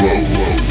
whoa, whoa.